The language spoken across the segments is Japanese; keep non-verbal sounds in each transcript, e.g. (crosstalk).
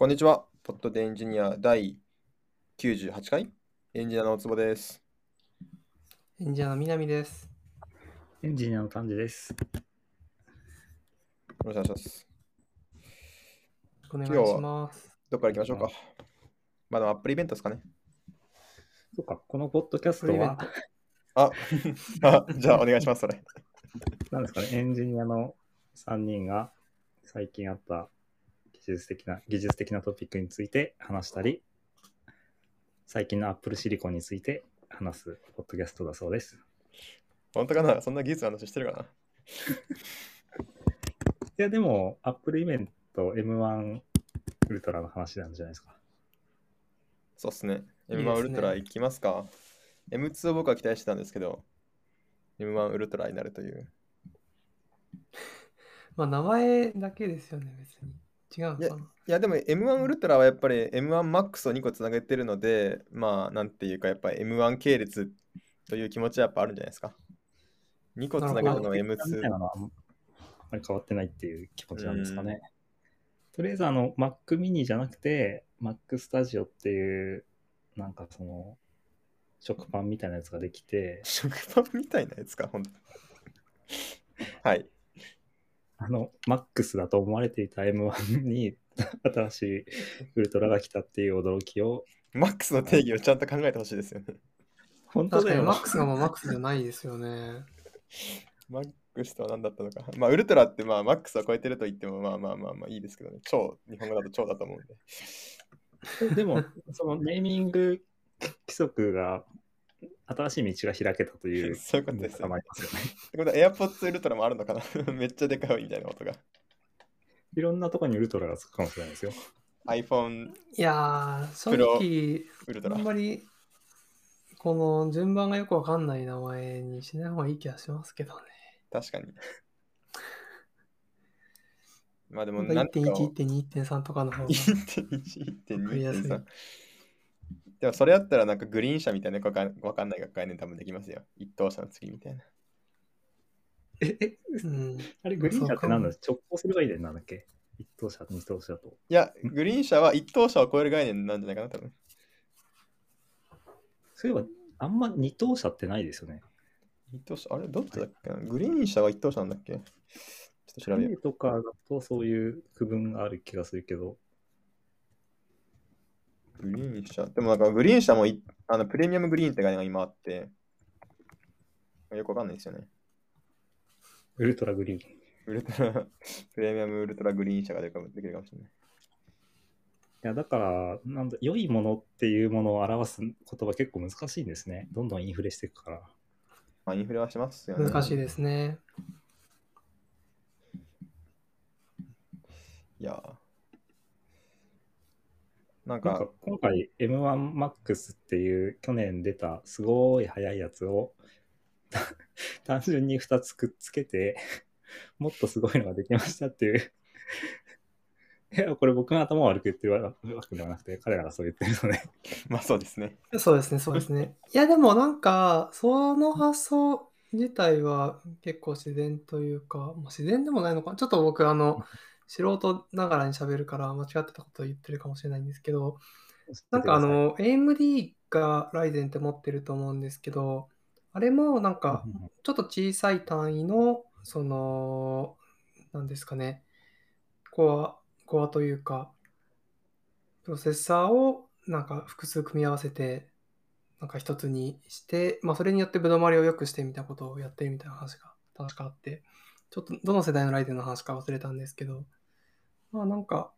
こんにちは。ポッドでエンジニア第98回エンジニアのおつぼです。エンジニアの南です。エンジニアの丹治です。よろしくお願いします。お願いします。どっから行きましょうか？まだアップルイベントですかね？そっか、このポッドキャストは？あ、(laughs) あじゃあお願いします、それ。なんですかね、エンジニアの3人が最近あった技術的な技術的なトピックについて話したり、最近のアップルシリコンについて話すポッドキャストだそうです。本当かな？そんな技術の話してるかな？(laughs) いや、でも、アップルイベント M1 ウルトラの話なんじゃないですか。そうっすね。いいですね M1 ウルトラ行きますか？M2 を僕は期待してたんですけど、M1 ウルトラになるという。(laughs) まあ、名前だけですよね、別に。違うのかないや、でも M1 ウルトラはやっぱり M1MAX を2個つなげてるので、まあ、なんていうか、やっぱり M1 系列という気持ちはやっぱあるんじゃないですか。2個つなげるのはみたい M2。なのはあんまり変わってないっていう気持ちなんですかね。とりあえずあの Mac mini じゃなくて Mac Studio っていうなんかその食パンみたいなやつができて (laughs) 食パンみたいなやつか、ほんと。はい。あの MAX だと思われていた M1 に (laughs) 新しいウルトラが来たっていう驚きを MAX の定義をちゃんと考えてほしいですよね。本当だよマックスがもうマックスじゃないですよね。MAX とは何だったのか。まあ、ウルトラってまあ MAX を超えてると言ってもまあまあまあまあいいですけどね。超、日本語だと超だと思うんで。でもそのネーミング規則が新しい道が開けたという (laughs) そういうことですよねもありますよねってことは AirPods ウルトラもあるのかな？(laughs) めっちゃでかいみたいな音が。いろんなところにウルトラがつくかもしれないですよ iPhone いやー、正直、ウルトラあん。まり、この順番がよくわかんない名前にしない方がいい気がしますけどね。確かに。まあでもなんかなんか1.1、1.2、1.3とかの方が。1.1、わかりやすい1.2、1.3。でもそれやったらなんかグリーン車みたいなわかんわかんない概念多分できますよ。一等車の次みたいな。ええうん。あれグリーン車って何だ直行する概念なんだっけ？一等車二等車といや、グリーン車は一等車を超える概念なんじゃないかな、多分。そういえばあんま二等車ってないですよね一等車、あれどっちだっけな？グリーン車は一等車なんだっけ？ちょっと調べよ船とかだとそういう区分がある気がするけどう。グリーン車。でもなんかグリーン車もいあのプレミアムグリーンって概念が今あって、よくわかんないですよね。ウルトラグリーンウルトラ、(laughs) プレミアムウルトラグリーン車ができるかもできるかもしれない。いやだからなんだ良いものっていうものを表す言葉結構難しいんですねどんどんインフレしていくからまあ、インフレはしますよね。難しいですね。いやー。なんかか、今回 M1MAX っていう去年出たすごい速いやつを (laughs) 単純に2つくっつけてもっとすごいのができましたっていう (laughs) いやこれ僕が頭悪く言ってるわけではなくて彼らがそう言ってるので (laughs) まあそうですね。そうですね、そうですね。いや、でもなんか、その発想自体は結構自然というか、まあ自然でもないのかな。ちょっと僕、あの、素人ながらに喋るから間違ってたことを言ってるかもしれないんですけど、なんかあの、AMD がライゼンって持ってると思うんですけど、あれもなんか、ちょっと小さい単位の、その、なんですかね、コア、コアというか、プロセッサーをなんか複数組み合わせて、なんか一つにして、まあそれによってぶどまりを良くしてみたいなことをやってるみたいな話が確かあって、ちょっとどの世代のライデンの話か忘れたんですけど、まあなんか、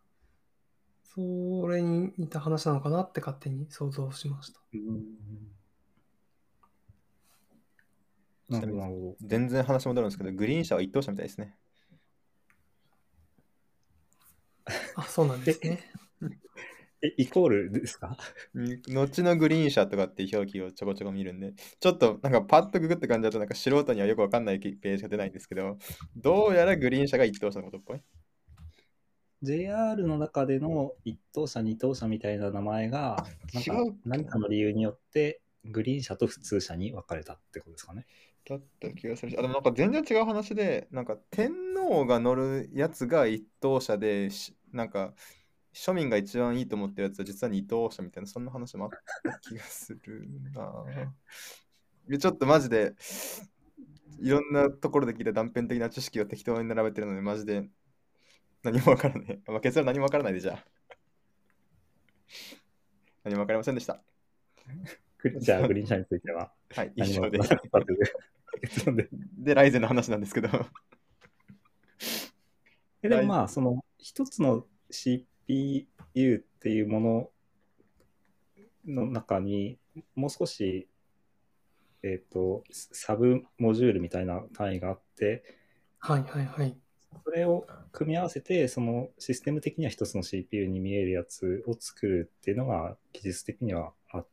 それに似た話なのかなって勝手に想像しました。うんなるほどなるほど全然話戻るんですけど、グリーン車は一等車みたいですね。(laughs) あ、そうなんですね。えイコールですか？うん後のグリーン車とかっていう表記をちょこちょこ見るんで、ちょっとなんかパッとググって感じだとなんか素人にはよくわかんないページが出ないんですけど、どうやらグリーン車が一等車のことっぽい。JR の中での一等車二等車みたいな名前がなんか何かの理由によってグリーン車と普通車に分かれたってことですかねだった気がするし、あ、でもなんか全然違う話で、なんか天皇が乗るやつが一等車で、しなんか庶民が一番いいと思ってるやつは実は二等車みたいな、そんな話もあった気がするな。でちょっとマジで、いろんなところで聞いた断片的な知識を適当に並べてるので、マジで何もわからない。(laughs) まあ、結論何もわからないでじゃあ。(laughs) 何もわかりませんでした。じゃあ、(laughs) グリーン車についてははい、以上でで。で、ライゼンの話なんですけど。えでもまあ、その一つの CPU っていうものの中にもう少し、えっ、と、サブモジュールみたいな単位があって、はいはいはい。それを組み合わせて、そのシステム的には一つの CPU に見えるやつを作るっていうのが技術的にはあ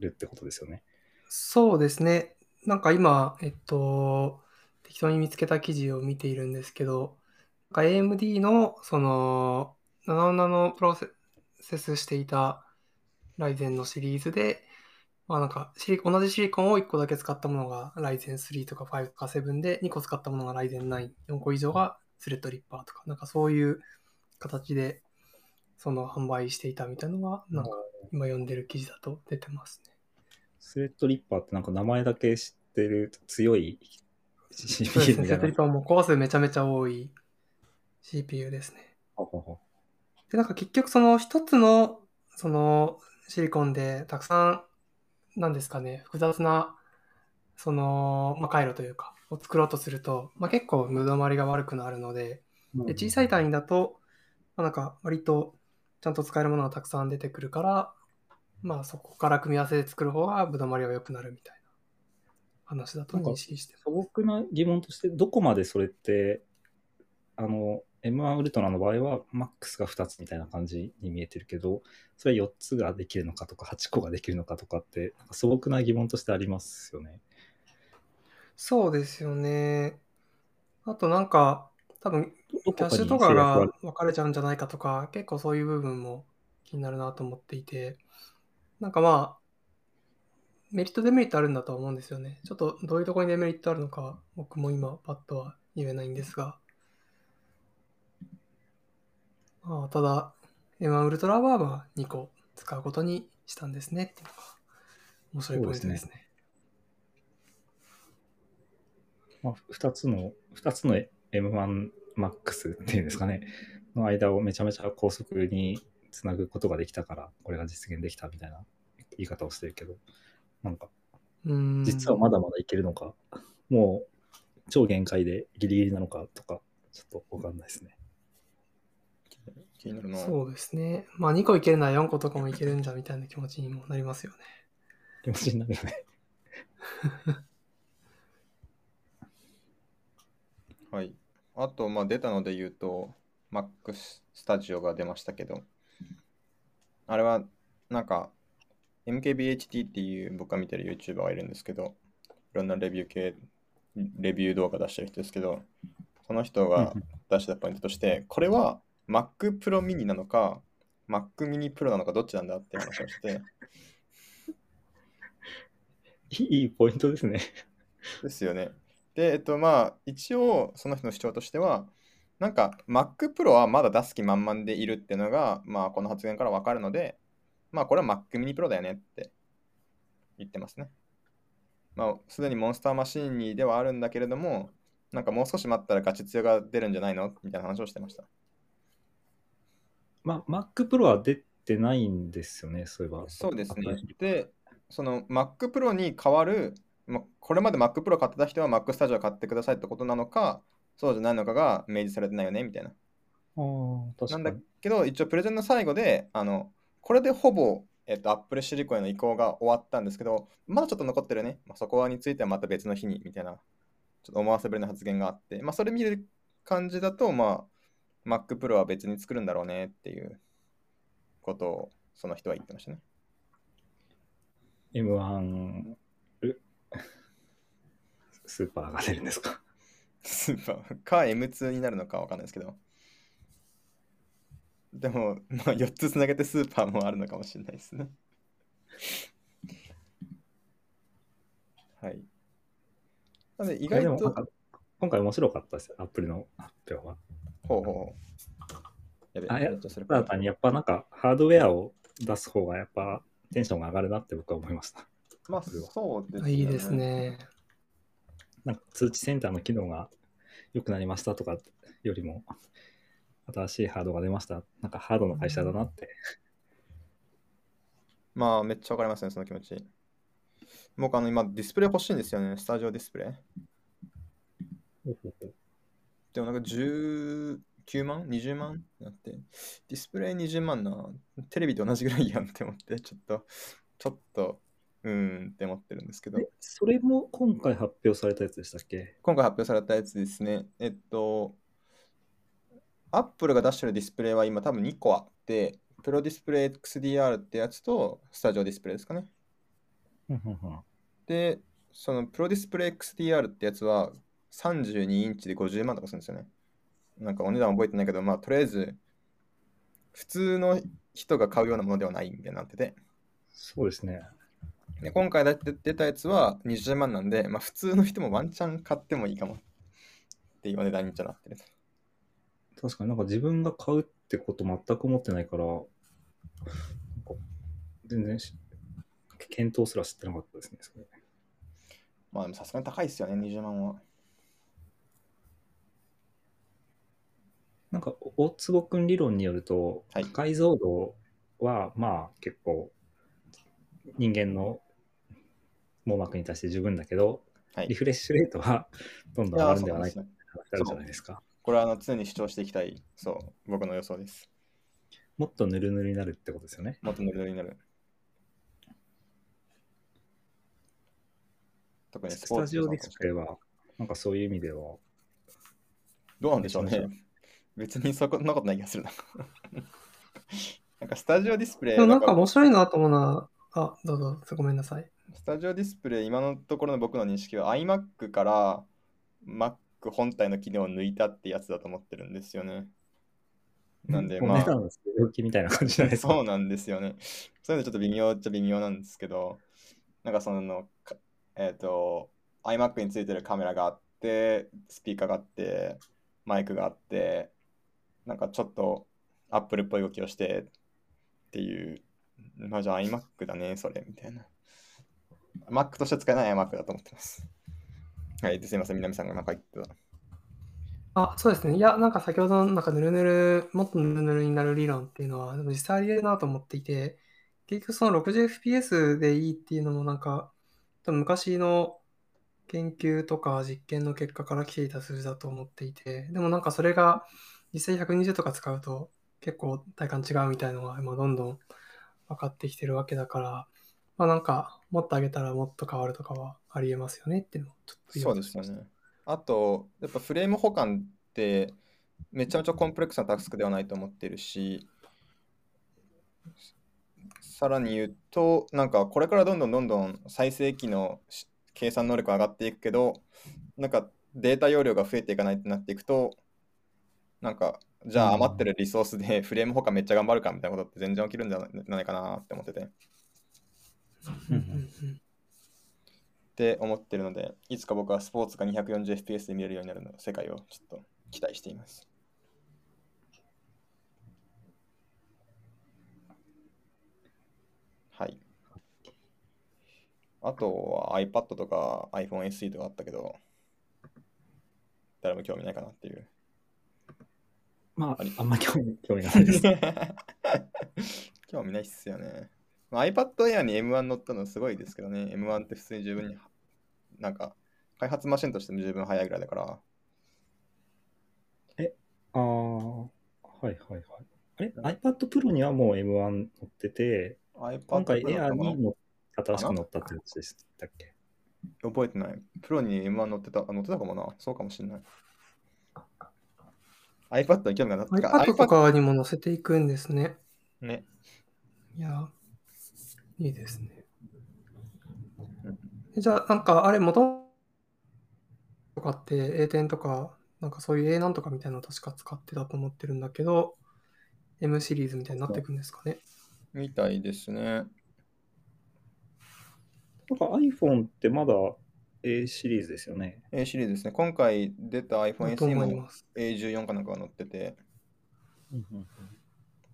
るってことですよね。そうですね。なんか今、えっと、適当に見つけた記事を見ているんですけど、なんか AMD のその7ナノプロセスしていたライゼンのシリーズで、まあなんかシリ同じシリコンを1個だけ使ったものがライゼン3とか5とか7で、2個使ったものがライゼン9、4個以上がスレッドリッパーとか、なんかそういう形でその販売していたみたいなのが、なんか今読んでる記事だと出てますね。スレッドリッパーってなんか名前だけ知ってる強いそうで CPU すね。みたいなセトリ。パーもコア数めちゃめちゃ多い CPU ですね。で、なんか結局その一つのそのシリコンでたくさん、なんですかね、複雑なその、まあ、回路というか、を作ろうとすると、まあ、結構ムーまりが悪くなるので、で小さい単位だと、まあ、なんか割とちゃんと使えるものがたくさん出てくるから、まあそこから組み合わせで作る方が無駄まりは良くなるみたいな話だと認識してます。素朴な疑問として、どこまでそれって、あの、M1 ウルトラの場合は、マックスが2つみたいな感じに見えてるけど、それ4つができるのかとか、8個ができるのかとかって、なんか素朴な疑問としてありますよね。そうですよね。あとなんか、多分キャッシュとか制約はが分かれちゃうんじゃないかとか、結構そういう部分も気になるなと思っていて、なんかまあ、メリットデメリットあるんだとは思うんですよね。ちょっとどういうところにデメリットあるのか、僕も今パッとは言えないんですが、まあ、ただ、M1 ウルトラはまあ2個使うことにしたんですねっていうのが面白いポイントですね。まあ、2つの、2つの M1 マックスっていうんですかね、の間をめちゃめちゃ高速につなぐことができたから、これが実現できたみたいな言い方をしてるけど、なんか、うーん実はまだまだいけるのか、もう超限界でギリギリなのかとか、ちょっとわかんないですね。気になるな。そうですね。まあ2個いけるなら4個とかもいけるんじゃみたいな気持ちにもなりますよね。気持ちになるよね。(laughs) はい。あと、まあ、出たので言うと、Mac Studio が出ましたけど、あれは、なんか、MKBHT っていう僕が見てる YouTuber がいるんですけど、いろんなレビュー系、レビュー動画出してる人ですけど、その人が出したポイントとして、これは Mac Pro mini なのか、Mac mini Pro なのかどっちなんだって話をして、(laughs) いいポイントですね。ですよね。で、えっと、まあ、一応、その人の主張としては、なんか、Mac Pro はまだ出す気満々でいるっていうのが、まあ、この発言からわかるので、まあ、これは Mac mini Pro だよねって言ってますね。まあ、すでにモンスターマシーンにではあるんだけれども、なんかもう少し待ったらガチ強が出るんじゃないのみたいな話をしてました。まあ、Mac Pro は出てないんですよね、そういえば。そうですね。で、その Mac Pro に代わる、まあ、これまで Mac Pro 買ってた人は Mac Studio 買ってくださいってことなのか、そうじゃないのかが明示されてないよねみたいな。ああ、確なんだ。けど、一応プレゼンの最後で、あのこれでほぼ、えっと、Apple シリコンへの移行が終わったんですけど、まだちょっと残ってるね。まあ、そこについてはまた別の日にみたいな、ちょっと思わせぶりな発言があって、まあ、それ見る感じだと、まあ、Mac Pro は別に作るんだろうねっていうことをその人は言ってましたね。M1 うスーパーが出るんですか？スーパーか M2 になるのかわかんないですけど。でも、まあ、4つつなげてスーパーもあるのかもしれないですね。はい。なので、意外と、今回面白かったですよ、Apple の発表は。ほうほうほやべ、あいやめっちゃそれ新たにやっぱなんかハードウェアを出す方がやっぱテンションが上がるなって僕は思いました。まあ、そうですあいいです。ね。なんか通知センターの機能が良くなりましたとかよりも、新しいハードが出ました。なんかハードの会社だなって。まあ、めっちゃわかりますね、その気持ち。僕、あの、今、ディスプレイ欲しいんですよね、スタジオディスプレイ。でもなんか19万 ?20 万？なって、ディスプレイ20万な、テレビと同じぐらいやんって思って、ちょっと、ちょっと、うーんって思ってるんですけどえ、それも今回発表されたやつでしたっけ？今回発表されたやつですね、えっと、アップルが出してるディスプレイは今多分2個あって、プロディスプレイ XDR ってやつと、スタジオディスプレイですかね。で、そのプロディスプレイ XDR ってやつは32インチで50万とかするんですよね。なんかお値段覚えてないけど、まあとりあえず普通の人が買うようなものではないみたいになってて。そうですね。で今回出出たやつは20万なんで、まあ普通の人もワンチャン買ってもいいかもっていうお値段にちゃなってる。確かになんか自分が買うってこと全く思ってないから、全然し検討すら知ってなかったですね。まあでもさすがに高いですよね、20万は。なんか大坪君理論によると、はい解像度はまあ結構人間の網膜に対して十分だけど、はいリフレッシュレートは (laughs) どんどん上がるんではないかって話あるじゃないですか。これはあの常に主張していきたい、そう、僕の予想です。もっとぬるぬるになるってことですよね。もっとノリノリになる。特にスタジオディスプレイは、なんかそういう意味では、どうなんでしょうね。別にそんなことない気がするな。(laughs) なんかスタジオディスプレイ、なんかなんか面白いなと思うのは、あ、どうぞ、ごめんなさい。スタジオディスプレイ、今のところの僕の認識は iMac から Mac 本体の機能を抜いたってやつだと思ってるんですよね。なんで、まあお値段の据え置きみたいな感じじゃないですか。そうなんですよね。そういうのちょっと微妙っちゃ微妙なんですけど、なんかその、かえっ、と、iMac についてるカメラがあって、スピーカーがあって、マイクがあって、なんかちょっと Apple っぽい動きをしてっていう、まあじゃあ iMac だね、それ、みたいな。Mac として使えない iMac だと思ってます。はい、すいません、南さんがなんか言ってた。あ、そうですね。いや、なんか先ほどのなんかぬるぬる、もっとぬるぬるになる理論っていうのは、でも実際あり得るなと思っていて、結局その 60fps でいいっていうのもなんか、多分昔の研究とか実験の結果から来ていた数字だと思っていて、でもなんかそれが実際120とか使うと結構体感違うみたいなのが今どんどん分かってきてるわけだから、まあなんかもっと上げたらもっと変わるとかはありえますよねっていうのをちょっとそう。ですよね。あと、やっぱフレーム保管ってめちゃめちゃコンプレックスなタスクではないと思ってるし、さらに言うと、なんかこれからどんどんどんどん再生機の計算能力上がっていくけど、なんかデータ容量が増えていかないってなっていくと、なんかじゃあ余ってるリソースでフレーム保管めっちゃ頑張るかみたいなことって全然起きるんじゃないかなって思ってて。って思ってるので、いつか僕はスポーツが 240fps で見れるようになるの世界をちょっと期待しています。はい。あとは iPad とか iPhone SE とかあったけど、誰も興味ないかなっていう。まああんま興味興味がないです。(laughs) 興味ないっすよね。まあ iPad Air に M1 乗ったのすごいですけどね。M1 って普通に十分に、なんか、開発マシンとしても十分早いぐらいだから。ああ、はいはいはい。あれ ?iPad Pro にはもう M1 乗ってて、iPad 今回 Air に乗新しく乗ったってやつでしたっけ？覚えてない。プロに M1 乗ってた、あ乗ってたかもな。そうかもしれない。iPad に興味がなった。iPad とかにも載せていくんですね。ね。いや、いいですねうん。じゃあ、なんか、あれ、元とかって A 点とか、なんかそういう A なんとかみたいなの確か使ってたと思ってるんだけど、M シリーズみたいになっていくんですかね。みたいですね。なんか iPhone ってまだ A シリーズですよね。A シリーズですね。今回出た iPhone SE も思います。A14 かなんかが載ってて、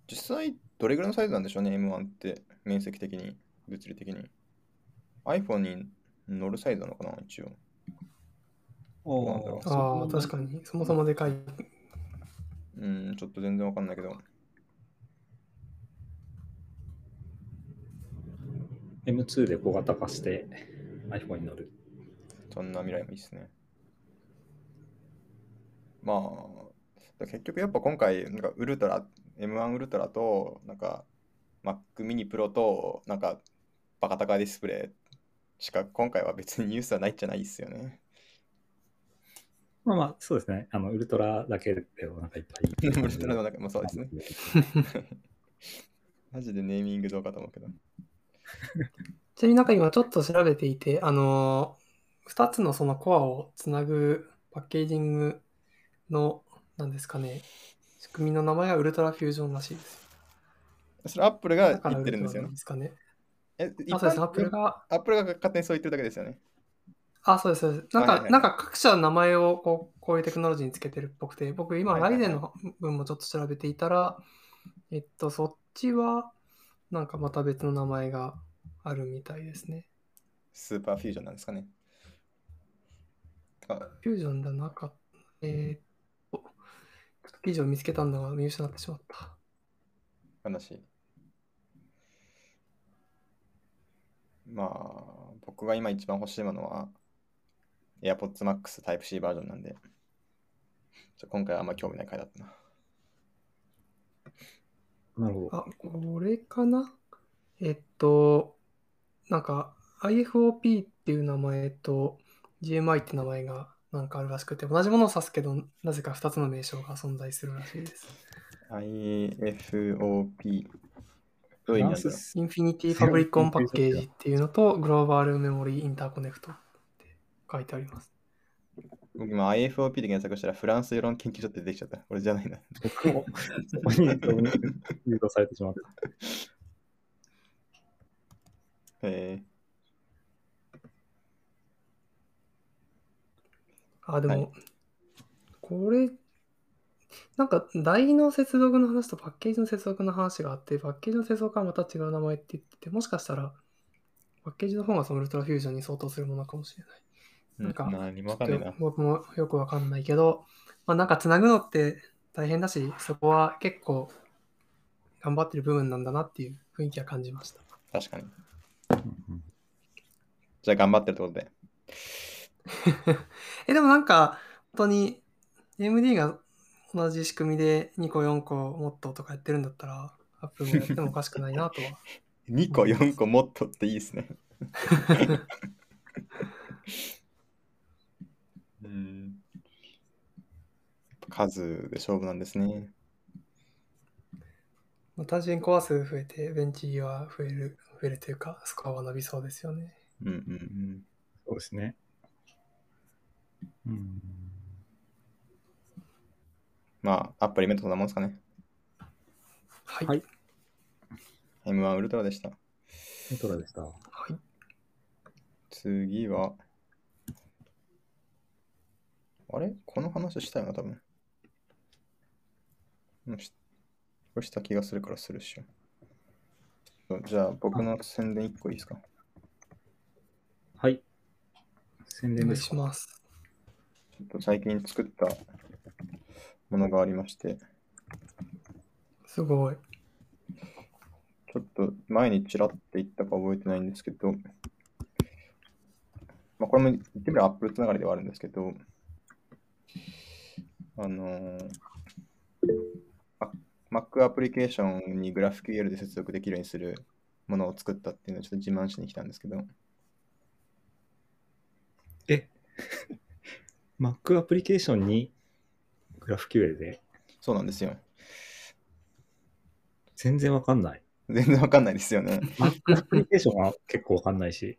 実際、どれぐらいのサイズなんでしょうね、M1 って、面積的に、物理的に。iPhone に乗るサイズなのかな、一応。ああ、確かに。そもそもでかい。うん、ちょっと全然わかんないけど。M2 で小型化して iPhone に乗る。そんな未来もいいですね。まあ、結局やっぱ今回、なんかウルトラ、M1 ウルトラと、なんか Mac mini Pro と、なんかバカ高ディスプレイしか今回は別にニュースはないんじゃないですよね。まあまあ、そうですね。あの、ウルトラだけでもなんかいっぱい。(laughs) ウルトラの中もそうですね。(laughs) マジでネーミングどうかと思うけど。(laughs) ちなみになんか今ちょっと調べていて、あのー、2つのそのコアをつなぐパッケージングの、なんですかね、仕組みの名前は UltraFusion らしいです。それアップルが言ってるんですよね。ですかね。え、あ、そうです。 Apple が、アップルが勝手にそう言ってるだけですよね。あ、そうです。そうですなんか、はいはいはいなんか各社の名前をこうこういうテクノロジーにつけてるっぽくて、僕今、 Ryzen の分もちょっと調べていたら、えっと、そっちは、なんかまた別の名前があるみたいですね。 Super Fusion なんですかね。あフュージョンじゃなかった。えーっと記事を見つけたんだが見失ってしまった。悲しい。まあ、僕が今一番欲しいものは AirPods Max Type-C バージョンなんで、ちょ今回はあんま興味ない回だったな。なるほど。あ、これかな？えっと、なんか IFOP っていう名前と GMI って名前がなんかあるらしくて、同じものを指すけど、なぜか2つの名称が存在するらしいです。IFOP。どういう意味なんだ Infinity Fabric On-Package っていうのと、 Global Memory Interconnect って書いてあります。僕今 IFOP で検索したらフランス世論研究所って出てきちゃった。俺じゃないな。僕も。そこに誘導されてしまった。えあ、でも、はいこれ、なんか台の接続の話とパッケージの接続の話があって、パッケージの接続はまた違う名前って言ってて、もしかしたら、パッケージの方がそのウルトラフュージョンに相当するものかもしれない。ー、なんか。僕もよくわかんないけど、まあ、なんかつなぐのって大変だし、そこは結構頑張ってる部分なんだなっていう雰囲気は感じました。確かに。じゃあ頑張ってるってことで。(laughs) え、でもなんか、本当に AMD が同じ仕組みで2個4個もっととかやってるんだったら、アップルもやってもおかしくないなとは。(laughs) 2個、4個もっとっていいですね。(laughs) うん。数で勝負なんですね。まあ単純にコア数増えて、ベンチは増える、増えるというか、スコアは伸びそうですよね。うんうんうん。そうですね。うん。まあ、アップルイベントそんなもんですかね。はい。はい M1 ウルトラでした。メトラでした。はい次は、あれ？この話したよな、多分。うんしこれした気がするからするっしょ。じゃあ、僕の宣伝1個いいですか？はい。宣お願い伝ですか？します。ちょっと最近作ったものがありまして、すごい。ちょっと前にちらって言ったか覚えてないんですけど、まあ、これも言ってみれば Apple つながりではあるんですけど、あのー、あ Mac アプリケーションに GraphQL で接続できるようにするものを作ったっていうのをちょっと自慢しに来たんですけど、え？(laughs) Mac アプリケーションに GraphQL でそうなんですよ。全然わかんない。全然わかんないですよね。アプリケーションは結構わかんないし。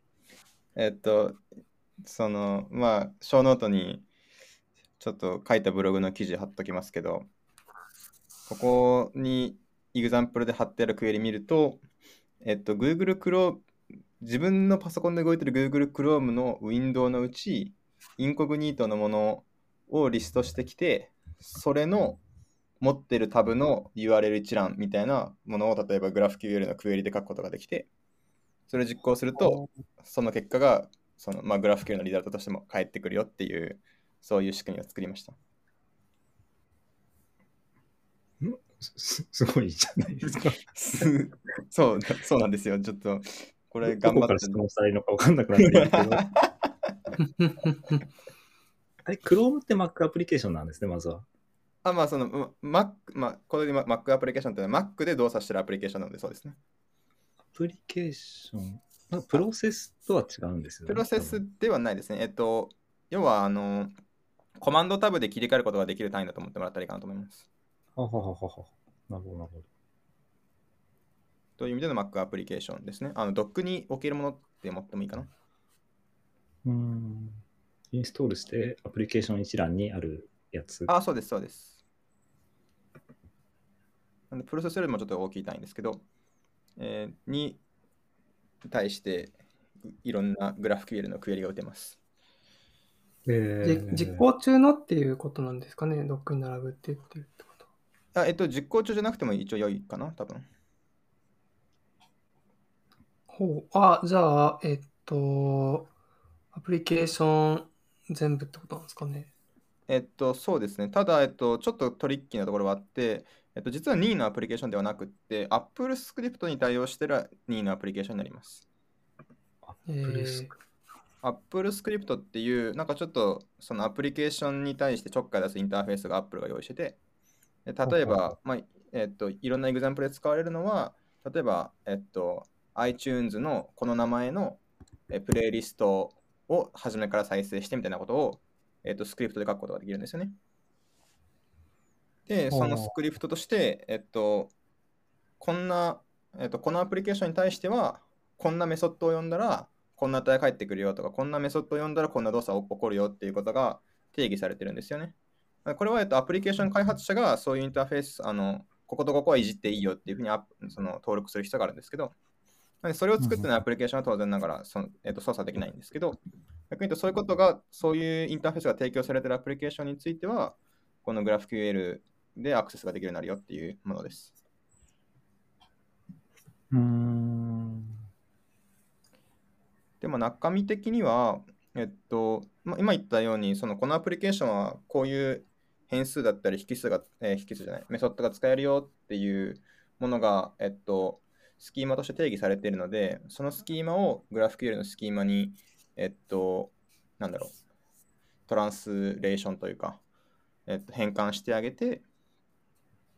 えっと、その、まあ、 show note にちょっと書いたブログの記事貼っときますけど、ここに example で貼ってあるクエリ見ると、えっと、Google Chrome、自分のパソコンで動いてる Google Chrome のウィンドウのうち、インコグニートのものをリストしてきて、それの持ってるタブの URL 一覧みたいなものを例えば GraphQL のクエリで書くことができて、それを実行すると、その結果がその、まあ、GraphQL のリザルトとしても返ってくるよっていう、そういう仕組みを作りました。すすごいじゃないですか。すそう、そうなんですよ。ちょっと、これど頑張ってこから質。問したらいいのか分かんなくなってるんですけど。(laughs) あれ、Chrome って Mac アプリケーションなんですね、まずは。あ、まあ、その、ま Mac、まあ、これで Mac アプリケーションっていうのは Mac で動作してるアプリケーションなので、そうですね。アプリケーション？なんかプロセスとは違うんですよね。プロセスではないですね。えっと、要は、あの、コマンドタブで切り替えることができる単位だと思ってもらったらいいかなと思います。ははははは。なるほど、なるほど。という意味での Mac アプリケーションですね。あの、ドックに置けるものって思ってもいいかな。うーん。インストールしてアプリケーション一覧にあるやつ。あ、そうです、そうです。なんでプロセスよりもちょっと大きい単位ですけど、えーに対していろんな GraphQL のクエリが打てます。えじ実行中のっていうことなんですかね、ドックに並ぶって言ってるってこと。あえっと、実行中じゃなくても一応良いかな、多分。ほう。あ、じゃあ、えっと、アプリケーション全部ってことなんですかね。えっと、そうですね。ただ、えっと、ちょっとトリッキーなところはあって、えっと、実は任意のアプリケーションではなくって、Apple Script に対応してる任意のアプリケーションになります。Apple Script っていう、なんかちょっとそのアプリケーションに対してちょっかい出すインターフェースが Apple が用意してて、で例えば、まあえっと、いろんなエグザンプルで使われるのは、例えば、えっと、iTunes のこの名前のえプレイリストを初めから再生してみたいなことを、えっと、スクリプトで書くことができるんですよね。で、そのスクリプトとして、えっと、こんな、えっと、このアプリケーションに対しては、こんなメソッドを呼んだら、こんな値返ってくるよとか、こんなメソッドを呼んだらこんな動作が起こるよっていうことが定義されてるんですよね。これは、えっと、アプリケーション開発者がそういうインターフェース、あの、こことここはいじっていいよっていうふうにその登録する必要があるんですけど、でそれを作ってないアプリケーションは当然ながらその、えっと、操作できないんですけど、逆に言うとそういうことが、そういうインターフェースが提供されているアプリケーションについては、この GraphQL でアクセスができるようになるよっていうものです。うーん。でも中身的には、えっと、ま、今言ったように、そのこのアプリケーションはこういう変数だったり引数が、えー引数じゃない、メソッドが使えるよっていうものが、えっと、スキーマとして定義されているので、そのスキーマを GraphQL のスキーマに、えっと、なんだろう、トランスレーションというか、えっと、変換してあげて、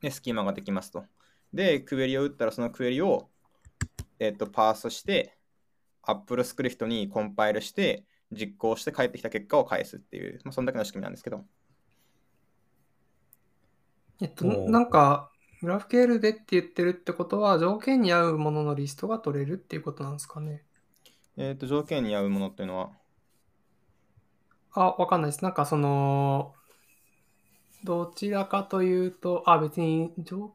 で、スキーマができますと。で、クエリを打ったら、そのクエリを、えっと、パースして、Apple Script にコンパイルして、実行して帰ってきた結果を返すっていう、まあ、そんだけの仕組みなんですけど。えっと、なんか、グラフ QL でって言ってるってことは、条件に合うもののリストが取れるっていうことなんですかね。えっと、条件に合うものっていうのは、あ、わかんないです。なんかその、どちらかというと、あ、別に、条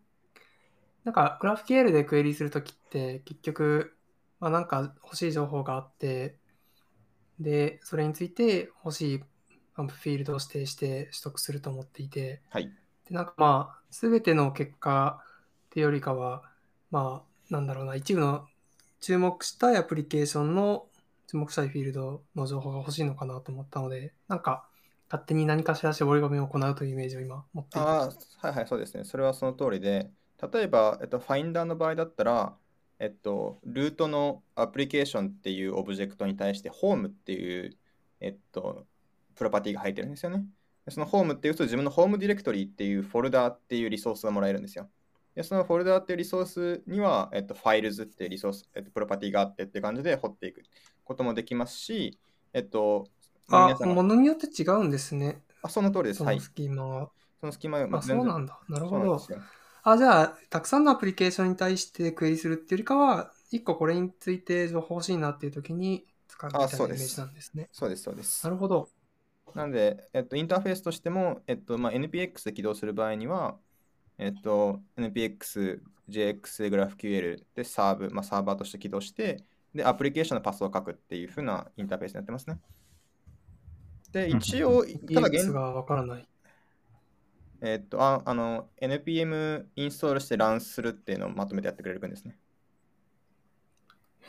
なんか、グラフ QL でクエリするときって、結局、まあ、なんか欲しい情報があって、で、それについて欲しいフィールドを指定して取得すると思っていて、はい。で、なんかまあ、すべての結果っていうよりかは、まあ、なんだろうな、一部の注目したいアプリケーションの注目したいフィールドの情報が欲しいのかなと思ったので、なんか、勝手に何かしら絞り込みを行うというイメージを今持っていまあ、はいはい、そうですね。それはその通りで、例えば、えっと、Finder の場合だったら、えっと、ルートのアプリケーションっていうオブジェクトに対して、Home っていう、えっと、プロパティが入ってるんですよね。でその Home っていうと、自分のホームディレクトリっていうフォルダーっていうリソースがもらえるんですよ。で、そのフォルダーっていうリソースには、えっと、Files っていうリソース、えっと、プロパティがあってって感じで掘っていくこともできますし、えっと、た。あ、ものによって違うんですね。あ、その通りです。はい。そのスキーマは。そのスキーマはあ、そうなんだ。なるほど。あ、じゃあ、たくさんのアプリケーションに対してクエリするっていうよりかは、一個これについて情報欲しいなっていう時に使うみたいなイメージなんですね。そうです、そうですな。るほど。なので、えっと、インターフェースとしても、えっとまあ、NPX で起動する場合には、えっと、NPX、JX、GraphQL でサーブ、まあ、サーバーとして起動して、で、アプリケーションのパスを書くっていう風なインターフェースになってますね。で、一応、ただ現がわからない。えっと、ああの、NPM インストールしてランするっていうのをまとめてやってくれるんですね。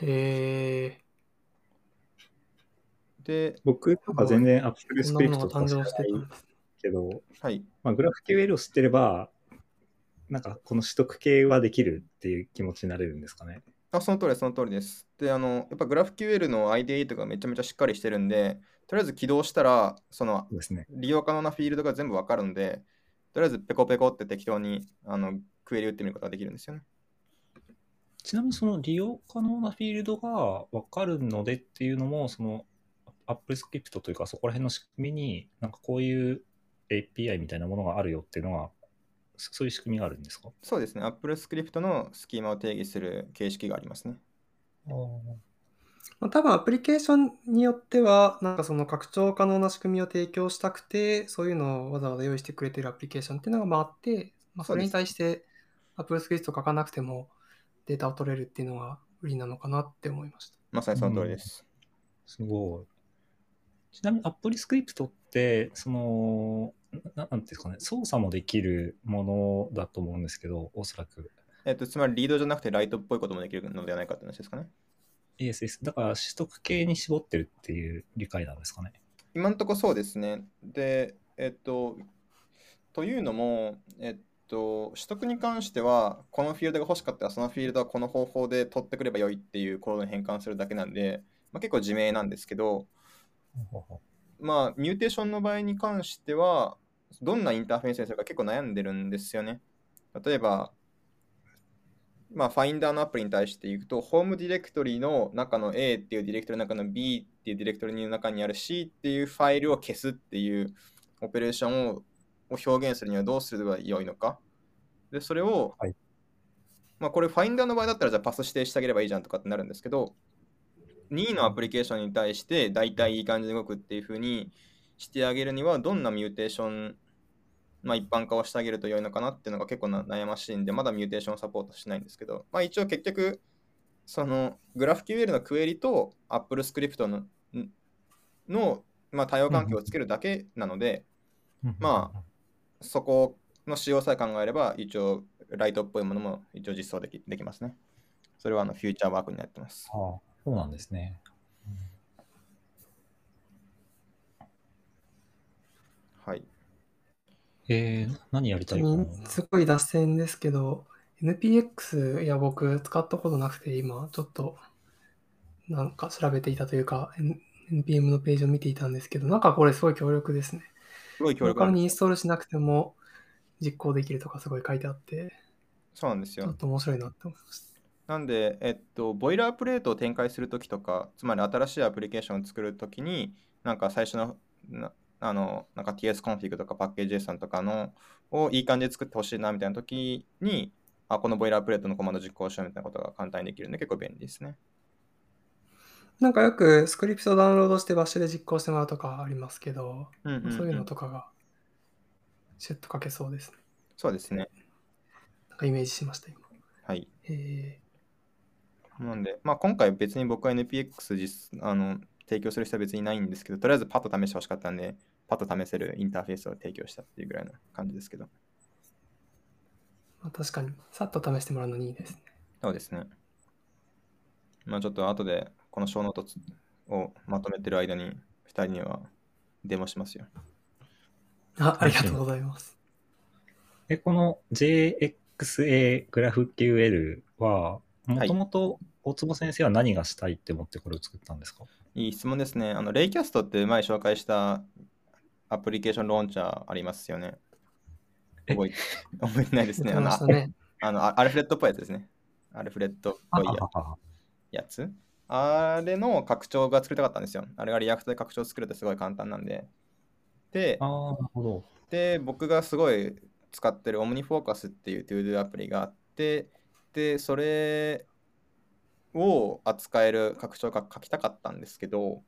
へえ。で、僕とか全然 Apple Script とか知らない。けど、はい。まあ、GraphQL を知ってれば、なんかこの取得系はできるっていう気持ちになれるんですかね。あ、その通りです、その通りです。で、あの、やっぱ GraphQL の IDE とかめちゃめちゃしっかりしてるんで、とりあえず起動したら、そのね。利用可能なフィールドが全部わかるんで、とりあえずペコペコって適当にあのクエリ打ってみることができるんですよね。ちなみにその利用可能なフィールドが分かるのでっていうのも、その Apple Script というかそこら辺の仕組みに、なんかこういう API みたいなものがあるよっていうのが、そそういう仕組みがあるんですか？そうですね。Apple Script のスキーマを定義する形式がありますね。まあ、多分アプリケーションによっては、なんかその拡張可能な仕組みを提供したくて、そういうのをわざわざ用意してくれてるアプリケーションっていうのがまああって、まあ、それに対して Apple Script を書かなくてもデータを取れるっていうのが売りなのかなって思いました。まさにその通りです。すごい。ちなみに Apple Script って、その、ななんていうんですかね、操作もできるものだと思うんですけど、おそらく。えっと、つまりリードじゃなくてライトっぽいこともできるのではないかって話ですかね？ESS。だから取得系に絞ってるっていう理解なんですかね？今のところそうですね。で、えっと、というのも、えっと、取得に関しては、このフィールドが欲しかったら、そのフィールドはこの方法で取ってくればよいっていうコードに変換するだけなんで、まあ、結構自明なんですけど、まあ、 mutation の場合に関しては、どんなインターフェースにするか結構悩んでるんですよね。例えば、まあ、ファインダーのアプリに対して言うと、ホームディレクトリの中の A っていうディレクトリの中の B っていうディレクトリの中にある C っていうファイルを消すっていうオペレーションをを表現するにはどうすればよいのか。で、それを、はいまあ、これファインダーの場合だったらじゃあパス指定してあげればいいじゃんとかってなるんですけど、任意のアプリケーションに対して大体いい感じで動くっていう風にしてあげるにはどんな mutation、まあ、一般化をしてあげると良いのかなっていうのが結構な悩ましいんでまだ mutation をサポートしないんですけど、まあ、一応結局その GraphQL のクエリと AppleScript のの、まあ、対応関係をつけるだけなので、まあそこの仕様さえ考えれば一応ライトっぽいものも一応実装できできますね。それはあのフューチャーワークになってます。ああ、そうなんですね。はい。えー、何やりたいかな？すごい脱線ですけど、NPX、いや、僕使ったことなくて、今、ちょっと、なんか調べていたというか、N- NPM のページを見ていたんですけど、なんかこれすごい強力ですね。すごい強ローカルにインストールしなくても実行できるとかすごい書いてあって、そうなんですよちょっ。と面白いなって思いました。なんで、えっと、ボイラープレートを展開するときとか、つまり新しいアプリケーションを作るときに、なんか最初のなあのなんか tsconfig とかパッケージ JSON とかのをいい感じで作ってほしいなみたいなときに、あ、このボイラープレートのコマンド実行しようみたいなことが簡単にできるんで結構便利ですね。なんかよくスクリプトをダウンロードしてバッシュで実行してもらうとかありますけど、うんうんうんそういうのとかがシュッと書けそうですね。そうですね。なんかイメージしました、今。はい。えなんで、まあ、今回別に僕は NPX 実あの提供する人は別にいないんですけど、とりあえずパッと試してほしかったんで、パッと試せるインターフェースを提供したっていうぐらいの感じですけど。ーまあ、確かに、さっと試してもらうのにいいですね。そうですね。まあちょっと後でこの show note をまとめてる間に2人にはデモしますよ。あありがとうございます。え、この JXA GraphQL は、もともと大坪先生は何がしたいって思ってこれを作ったんですか、いい質問ですね。あの、 Raycast って前紹介したアプリケーションローンチャーありますよね。え？覚え覚えてないですね。あのましたね。あ (laughs) の、あアルフレッドっぽいやつですね。アルフレッドっぽいやつ？あれの拡張が作りたかったんですよ。あれが Reactで拡張作るってすごい簡単なんで。で、あー、なるほど。で、僕がすごい使ってる OmniFocus っていう ToDo アプリがあって、で、それを扱える拡張が書きたかったんですけど、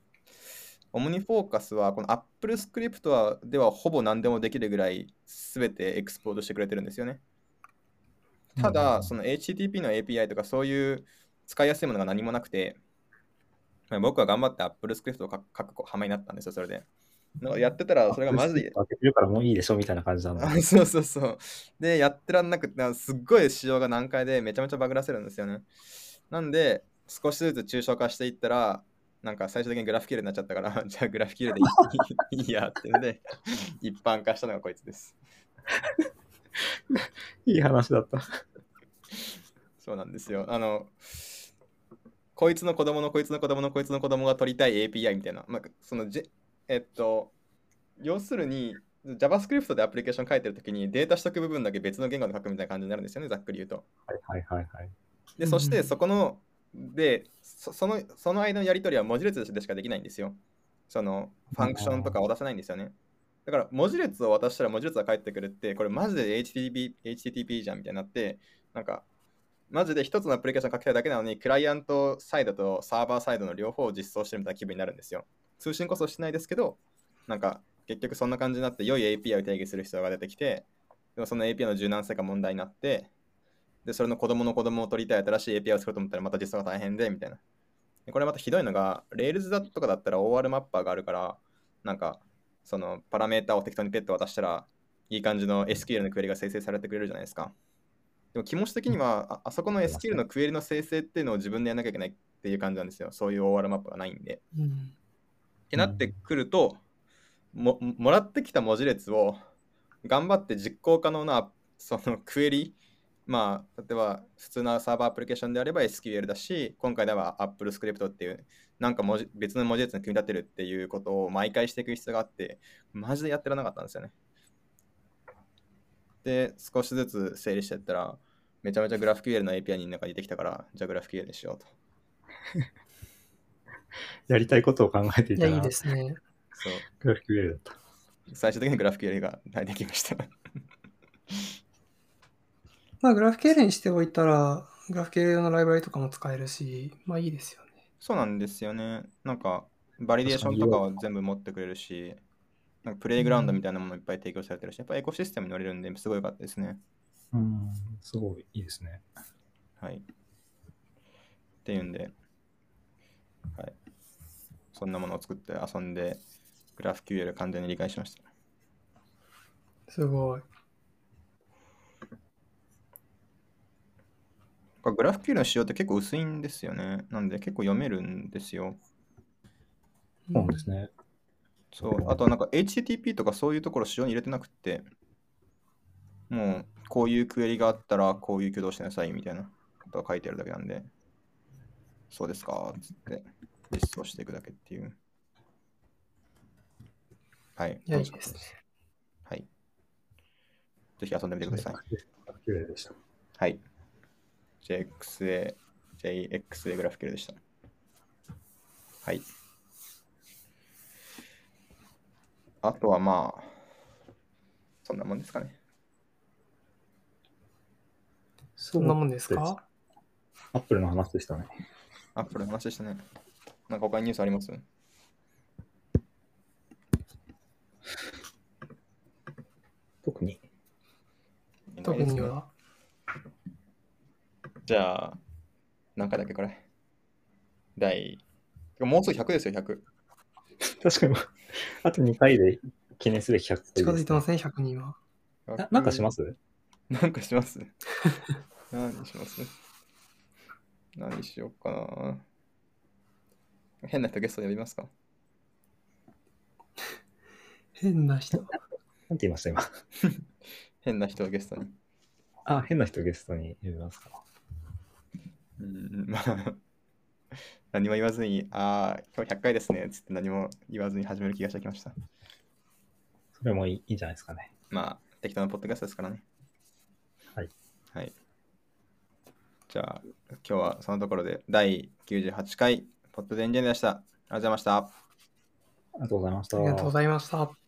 OmniFocus はこの AppleScript はではほぼ何でもできるぐらい全てエクスポートしてくれてるんですよね。たうんだ、その HTTP の API とかそういう使いやすいものが何もなくて、まあ僕は頑張って AppleScript を書く書く羽目になったんですよ、それで。やってたら、それがマジで。開けてるからもういいでしょみたいな感じなんだ。あそうそうそう。で、やってらんなくて、すっごい仕様が難解でめちゃめちゃバグらせるんですよね。なんで、少しずつ抽象化していったら、なんか最終的にグラフ QL になっちゃったから、(laughs) じゃあグラフ QL でいい (laughs) いいやっていうので、一般化したのがこいつです。いい話だった。そうなんですよ。あの、こいつの子供のこいつの子供のこいつの子供が取りたい API みたいな。まあ、その、じえっと、要するに、JavaScript でアプリケーション書いてるときにデータ取得部分だけ別の言語で書くみたいな感じになるんですよね、ざっくり言うと。はいはいはいはい。で、そしてそこの、で、そそのその間のやり取りは文字列でしかできないんですよ。その、ファンクションとか渡せないんですよね。だから、文字列を渡したら文字列が返ってくるって、これマジで HTTP, HTTP じゃんみたいになって、なんか、マジで一つのアプリケーション書きたいだけなのに、クライアントサイドとサーバーサイドの両方を実装してるみたいな気分になるんですよ。通信こそしてないですけど、なんか、結局そんな感じになって、良い API を定義する必要が出てきて、でもその API の柔軟性が問題になって、で、それの子供の子供を取りたい新しい API を作ろうと思ったらまた実装が大変で、みたいな。でこれまたひどいのが、Rails だとかだったら OR マッパーがあるから、なんか、そのパラメータを適当にペット渡したら、いい感じの SQL のクエリが生成されてくれるじゃないですか。でも気持ち的には、ああそこの SQL のクエリの生成っていうのを自分でやらなきゃいけないっていう感じなんですよ。そういう OR マップがないんで。うん。ってなってくると、ももらってきた文字列を頑張って実行可能なそのクエリ、まあ、例えば普通のサーバーアプリケーションであれば SQL だし、今回では Apple Script っていう、なんか文字別の文字列に組み立てるっていうことを毎回していく必要があって、マジでやってらなかったんですよね。で、少しずつ整理していったら、めちゃめちゃ GraphQL の API になんか出てきたから、じゃあ GraphQL にしようと。(laughs) やりたいことを考えていたら、いいですね。そう。グラフ QL だった。最終的に GraphQL がはいできました。まあ、グラフ QL にしておいたら、グラフ QL のライブラリとかも使えるし、まあいいですよね。そうなんですよね。なんか、バリデーションとかは全部持ってくれるし、なんかプレイグラウンドみたいなものいっぱい提供されてるし、やっぱエコシステムに乗れるんで、すごい良かったですね。うん、すごいいいですね。はい。っていうんで、はい。そんなものを作って遊んで、グラフ QL 完全に理解しました。すごい。これグラフ QL の仕様って結構薄いんですよね。なんで結構読めるんですよ。そうですね。そう、あとなんか HTTP とかそういうところ仕様に入れてなくって、もうこういうクエリがあったらこういう挙動してなさいみたいなことが書いてあるだけなんで、そうですかっつって実装していくだけっていう。はい。いや、いいですね。はい。ぜひ遊んでみてください。はい。JXA、JXA グラフ QL でした。はい。あとはまあ、そんなもんですかね。そんなもんですか？アップルの話でしたね。アップルの話でしたね。なんか他にニュースあります？特に。特には？じゃあ、何回だっけこれ？第、もうすぐ100ですよ、100。確かに、(laughs) あと2回で記念すべき100回近づいてません、100人は。ななんかします？なんかします？(laughs) 何します？何しようかな。変な人ゲスト呼びますか？変な人。なんて言いました今？(laughs) 変な人をゲストに。あ、変な人ゲストに呼びますか。うん、まあ、何も言わずに、ああ、今日100回ですね、つって何も言わずに始める気がしてきました。それもいいいいんじゃないですかね。まあ、適当なポッドキャストですからね。はい。はい。じゃあ、今日はそのところで第98回ポッドデンジェンでした。ありがとうございました。ありがとうございました。ありがとうございました。